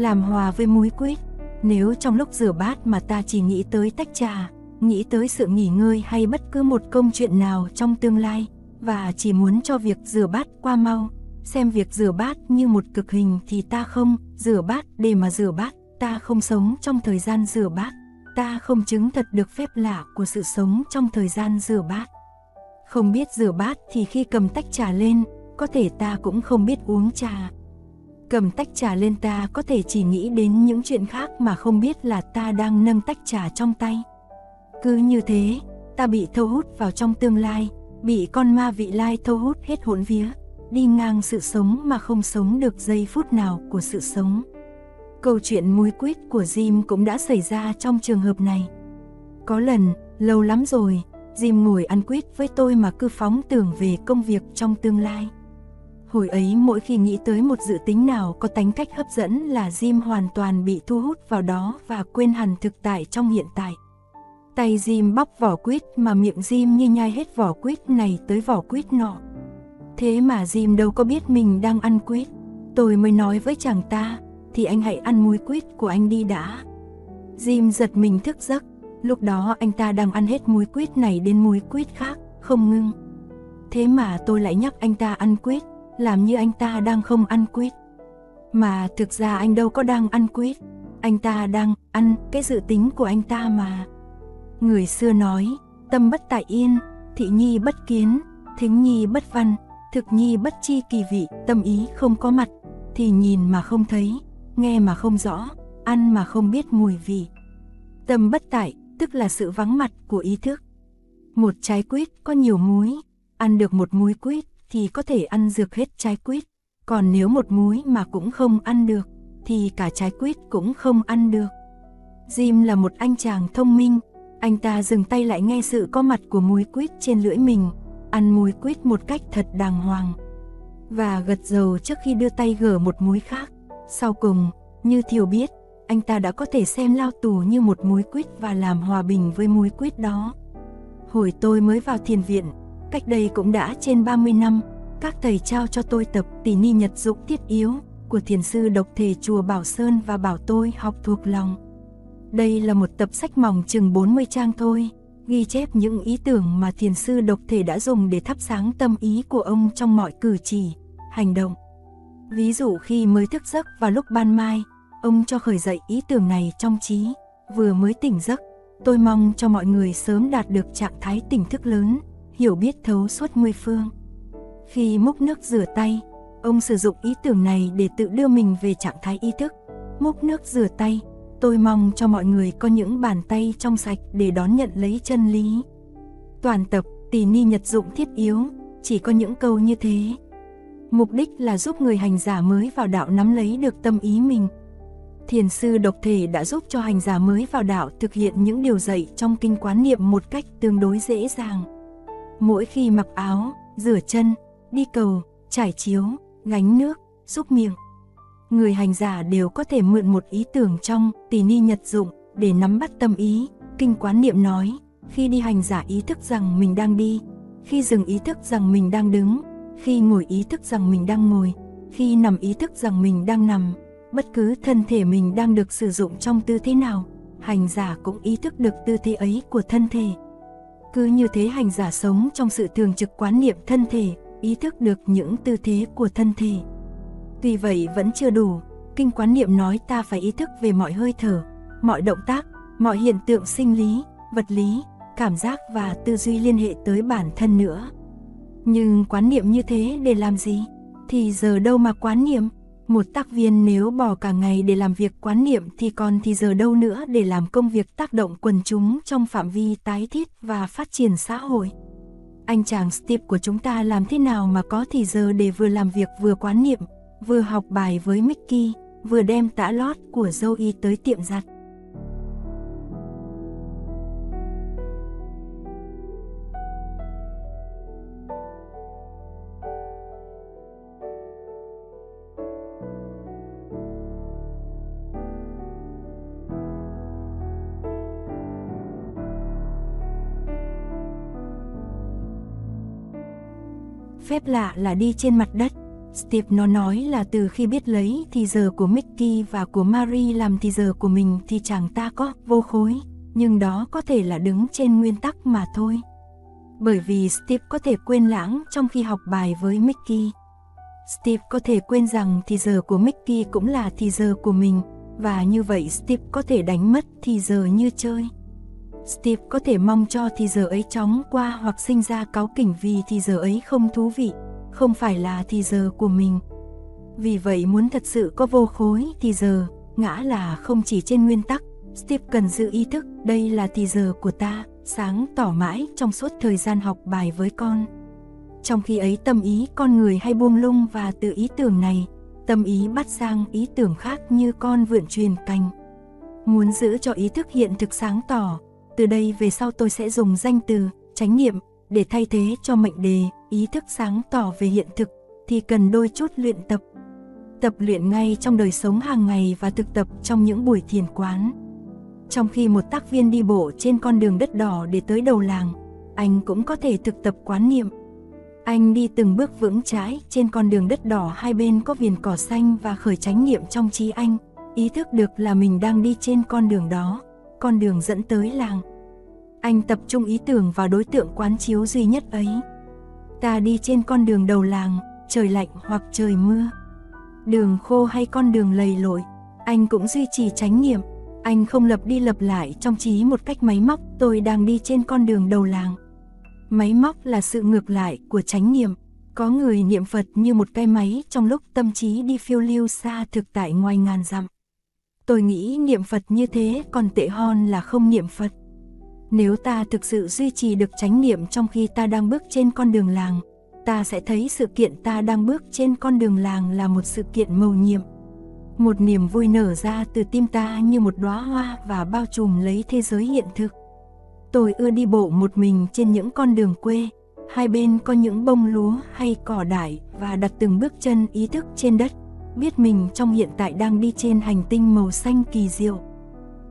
làm hòa với muối quýt. Nếu trong lúc rửa bát mà ta chỉ nghĩ tới tách trà, nghĩ tới sự nghỉ ngơi hay bất cứ một công chuyện nào trong tương lai, và chỉ muốn cho việc rửa bát qua mau, xem việc rửa bát như một cực hình thì ta không rửa bát để mà rửa bát, ta không sống trong thời gian rửa bát, ta không chứng thật được phép lạ của sự sống trong thời gian rửa bát. Không biết rửa bát thì khi cầm tách trà lên, có thể ta cũng không biết uống trà. Cầm tách trà lên ta có thể chỉ nghĩ đến những chuyện khác mà không biết là ta đang nâng tách trà trong tay. Cứ như thế, ta bị thâu hút vào trong tương lai, bị con ma vị lai thâu hút hết hỗn vía, đi ngang sự sống mà không sống được giây phút nào của sự sống. Câu chuyện muối quýt của Jim cũng đã xảy ra trong trường hợp này. Có lần, lâu lắm rồi, Jim ngồi ăn quýt với tôi mà cứ phóng tưởng về công việc trong tương lai. Hồi ấy mỗi khi nghĩ tới một dự tính nào có tính cách hấp dẫn là Jim hoàn toàn bị thu hút vào đó và quên hẳn thực tại trong hiện tại. Tay Jim bóc vỏ quýt mà miệng Jim như nhai hết vỏ quýt này tới vỏ quýt nọ. Thế mà Jim đâu có biết mình đang ăn quýt. Tôi mới nói với chàng ta, thì anh hãy ăn muối quýt của anh đi đã. Jim giật mình thức giấc, lúc đó anh ta đang ăn hết muối quýt này đến muối quýt khác, không ngưng. Thế mà tôi lại nhắc anh ta ăn quýt, làm như anh ta đang không ăn quýt. Mà thực ra anh đâu có đang ăn quýt, anh ta đang ăn cái dự tính của anh ta mà. Người xưa nói, tâm bất tại yên, thị nhi bất kiến, thính nhi bất văn, thực nhi bất chi kỳ vị, tâm ý không có mặt, thì nhìn mà không thấy, nghe mà không rõ, ăn mà không biết mùi vị. Tâm bất tại, tức là sự vắng mặt của ý thức. Một trái quýt có nhiều muối, ăn được một muối quýt thì có thể ăn dược hết trái quýt, còn nếu một muối mà cũng không ăn được, thì cả trái quýt cũng không ăn được. Jim là một anh chàng thông minh, anh ta dừng tay lại nghe sự có mặt của muối quýt trên lưỡi mình, ăn muối quýt một cách thật đàng hoàng. Và gật dầu trước khi đưa tay gỡ một muối khác. Sau cùng, như Thiều biết, anh ta đã có thể xem lao tù như một muối quýt và làm hòa bình với muối quýt đó. Hồi tôi mới vào thiền viện, cách đây cũng đã trên 30 năm, các thầy trao cho tôi tập tỷ ni nhật dụng thiết yếu của thiền sư độc thể chùa Bảo Sơn và bảo tôi học thuộc lòng. Đây là một tập sách mỏng chừng 40 trang thôi, ghi chép những ý tưởng mà thiền sư độc thể đã dùng để thắp sáng tâm ý của ông trong mọi cử chỉ, hành động. Ví dụ khi mới thức giấc vào lúc ban mai, ông cho khởi dậy ý tưởng này trong trí, vừa mới tỉnh giấc, tôi mong cho mọi người sớm đạt được trạng thái tỉnh thức lớn, hiểu biết thấu suốt mười phương. Khi múc nước rửa tay, ông sử dụng ý tưởng này để tự đưa mình về trạng thái ý thức. Múc nước rửa tay, tôi mong cho mọi người có những bàn tay trong sạch để đón nhận lấy chân lý. Toàn tập Tỳ ni nhật dụng thiết yếu, chỉ có những câu như thế. Mục đích là giúp người hành giả mới vào đạo nắm lấy được tâm ý mình. Thiền sư độc thể đã giúp cho hành giả mới vào đạo thực hiện những điều dạy trong kinh quán niệm một cách tương đối dễ dàng. Mỗi khi mặc áo, rửa chân, đi cầu, trải chiếu, gánh nước, xúc miệng, người hành giả đều có thể mượn một ý tưởng trong tỳ ni nhật dụng để nắm bắt tâm ý. Kinh quán niệm nói, khi đi hành giả ý thức rằng mình đang đi, khi dừng ý thức rằng mình đang đứng, khi ngồi ý thức rằng mình đang ngồi, khi nằm ý thức rằng mình đang nằm, bất cứ thân thể mình đang được sử dụng trong tư thế nào, hành giả cũng ý thức được tư thế ấy của thân thể. Cứ như thế hành giả sống trong sự thường trực quán niệm thân thể, ý thức được những tư thế của thân thể. Tuy vậy vẫn chưa đủ, kinh quán niệm nói ta phải ý thức về mọi hơi thở, mọi động tác, mọi hiện tượng sinh lý, vật lý, cảm giác và tư duy liên hệ tới bản thân nữa. Nhưng quán niệm như thế để làm gì? Thì giờ đâu mà quán niệm? Một tác viên nếu bỏ cả ngày để làm việc quán niệm thì còn thì giờ đâu nữa để làm công việc tác động quần chúng trong phạm vi tái thiết và phát triển xã hội. Anh chàng Steve của chúng ta làm thế nào mà có thì giờ để vừa làm việc vừa quán niệm, vừa học bài với Mickey, vừa đem tã lót của Zoe tới tiệm giặt. Phép lạ là đi trên mặt đất, Steve nó nói là từ khi biết lấy thì giờ của Mickey và của Marie làm thì giờ của mình thì chàng ta có vô khối, nhưng đó có thể là đứng trên nguyên tắc mà thôi. Bởi vì Steve có thể quên lãng trong khi học bài với Mickey. Steve có thể quên rằng thì giờ của Mickey cũng là thì giờ của mình, và như vậy Steve có thể đánh mất thì giờ như chơi. Steve có thể mong cho thì giờ ấy chóng qua hoặc sinh ra cáu kỉnh vì thì giờ ấy không thú vị, không phải là thì giờ của mình. Vì vậy muốn thật sự có vô khối thì giờ, ngã là không chỉ trên nguyên tắc, Steve cần giữ ý thức đây là thì giờ của ta, sáng tỏ mãi trong suốt thời gian học bài với con. Trong khi ấy tâm ý con người hay buông lung và từ ý tưởng này, tâm ý bắt sang ý tưởng khác như con vượn truyền cành. Muốn giữ cho ý thức hiện thực sáng tỏ, từ đây về sau tôi sẽ dùng danh từ chánh niệm để thay thế cho mệnh đề ý thức sáng tỏ về hiện thực thì cần đôi chút luyện tập. Tập luyện ngay trong đời sống hàng ngày và thực tập trong những buổi thiền quán. Trong khi một tác viên đi bộ trên con đường đất đỏ để tới đầu làng, anh cũng có thể thực tập quán niệm. Anh đi từng bước vững chãi trên con đường đất đỏ hai bên có viền cỏ xanh và khởi chánh niệm trong trí anh, ý thức được là mình đang đi trên con đường đó, con đường dẫn tới làng. Anh tập trung ý tưởng vào đối tượng quán chiếu duy nhất ấy. Ta đi trên con đường đầu làng, trời lạnh hoặc trời mưa. Đường khô hay con đường lầy lội, anh cũng duy trì chánh niệm. Anh không lập đi lập lại trong trí một cách máy móc, tôi đang đi trên con đường đầu làng. Máy móc là sự ngược lại của chánh niệm. Có người niệm Phật như một cái máy trong lúc tâm trí đi phiêu lưu xa thực tại ngoài ngàn dặm. Tôi nghĩ niệm Phật như thế còn tệ hơn là không niệm Phật. Nếu ta thực sự duy trì được chánh niệm trong khi ta đang bước trên con đường làng, ta sẽ thấy sự kiện ta đang bước trên con đường làng là một sự kiện mầu nhiệm. Một niềm vui nở ra từ tim ta như một đóa hoa và bao trùm lấy thế giới hiện thực. Tôi ưa đi bộ một mình trên những con đường quê, hai bên có những bông lúa hay cỏ đải và đặt từng bước chân ý thức trên đất, biết mình trong hiện tại đang đi trên hành tinh màu xanh kỳ diệu.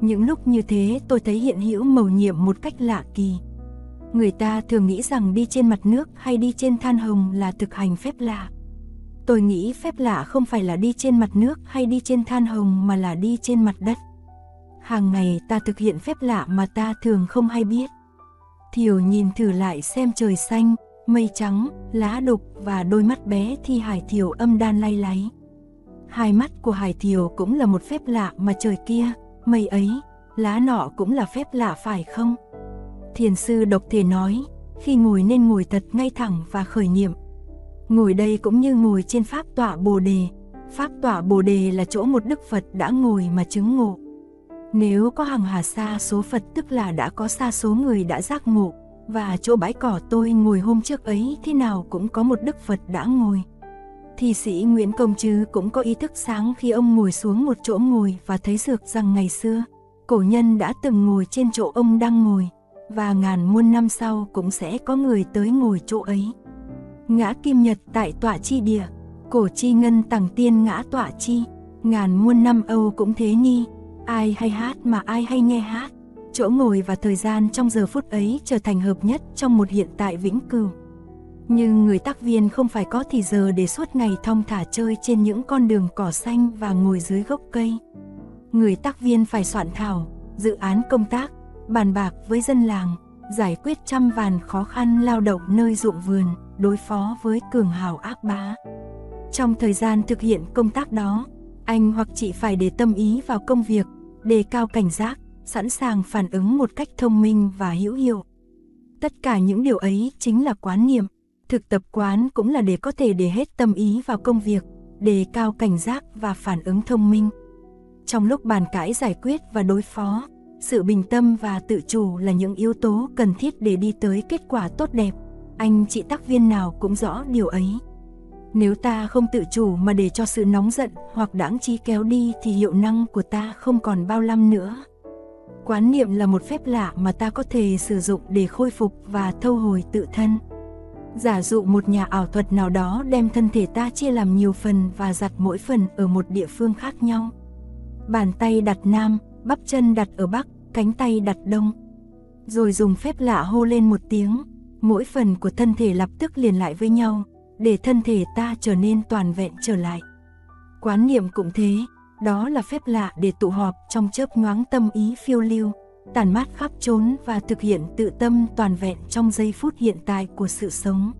Những lúc như thế tôi thấy hiện hữu màu nhiệm một cách lạ kỳ. Người ta thường nghĩ rằng đi trên mặt nước hay đi trên than hồng là thực hành phép lạ. Tôi nghĩ phép lạ không phải là đi trên mặt nước hay đi trên than hồng mà là đi trên mặt đất. Hàng ngày ta thực hiện phép lạ mà ta thường không hay biết. Thiều nhìn thử lại xem trời xanh, mây trắng, lá đục và đôi mắt bé thi Hải Thiều âm đan lay láy. Hai mắt của Hải Thiều cũng là một phép lạ mà trời kia, mây ấy, lá nọ cũng là phép lạ phải không? Thiền sư độc thể nói, khi ngồi nên ngồi thật ngay thẳng và khởi niệm. Ngồi đây cũng như ngồi trên pháp tọa Bồ đề. Pháp tọa Bồ đề là chỗ một đức Phật đã ngồi mà chứng ngộ. Nếu có hàng hà xa số Phật tức là đã có xa số người đã giác ngộ, và chỗ bãi cỏ tôi ngồi hôm trước ấy thế nào cũng có một đức Phật đã ngồi. Thi sĩ Nguyễn Công Trứ cũng có ý thức sáng khi ông ngồi xuống một chỗ ngồi và thấy dược rằng ngày xưa, cổ nhân đã từng ngồi trên chỗ ông đang ngồi, và ngàn muôn năm sau cũng sẽ có người tới ngồi chỗ ấy. Ngã Kim Nhật tại tọa chi địa, cổ chi ngân tầng tiên ngã tọa chi, ngàn muôn năm Âu cũng thế ni, ai hay hát mà ai hay nghe hát. Chỗ ngồi và thời gian trong giờ phút ấy trở thành hợp nhất trong một hiện tại vĩnh cửu. Nhưng người tác viên không phải có thì giờ để suốt ngày thong thả chơi trên những con đường cỏ xanh và ngồi dưới gốc cây. Người tác viên phải soạn thảo, dự án công tác, bàn bạc với dân làng, giải quyết trăm vàn khó khăn lao động nơi ruộng vườn, đối phó với cường hào ác bá. Trong thời gian thực hiện công tác đó, anh hoặc chị phải để tâm ý vào công việc, đề cao cảnh giác, sẵn sàng phản ứng một cách thông minh và hữu hiệu. Tất cả những điều ấy chính là quán niệm. Thực tập quán cũng là để có thể để hết tâm ý vào công việc, đề cao cảnh giác và phản ứng thông minh. Trong lúc bàn cãi giải quyết và đối phó, sự bình tâm và tự chủ là những yếu tố cần thiết để đi tới kết quả tốt đẹp. Anh chị tác viên nào cũng rõ điều ấy. Nếu ta không tự chủ mà để cho sự nóng giận hoặc đãng trí kéo đi thì hiệu năng của ta không còn bao lăm nữa. Quán niệm là một phép lạ mà ta có thể sử dụng để khôi phục và thâu hồi tự thân. Giả dụ một nhà ảo thuật nào đó đem thân thể ta chia làm nhiều phần và giặt mỗi phần ở một địa phương khác nhau. Bàn tay đặt nam, bắp chân đặt ở bắc, cánh tay đặt đông. Rồi dùng phép lạ hô lên một tiếng, mỗi phần của thân thể lập tức liền lại với nhau, để thân thể ta trở nên toàn vẹn trở lại. Quán niệm cũng thế, đó là phép lạ để tụ họp trong chớp nhoáng tâm ý phiêu lưu, tàn mát khắp trốn và thực hiện tự tâm toàn vẹn trong giây phút hiện tại của sự sống.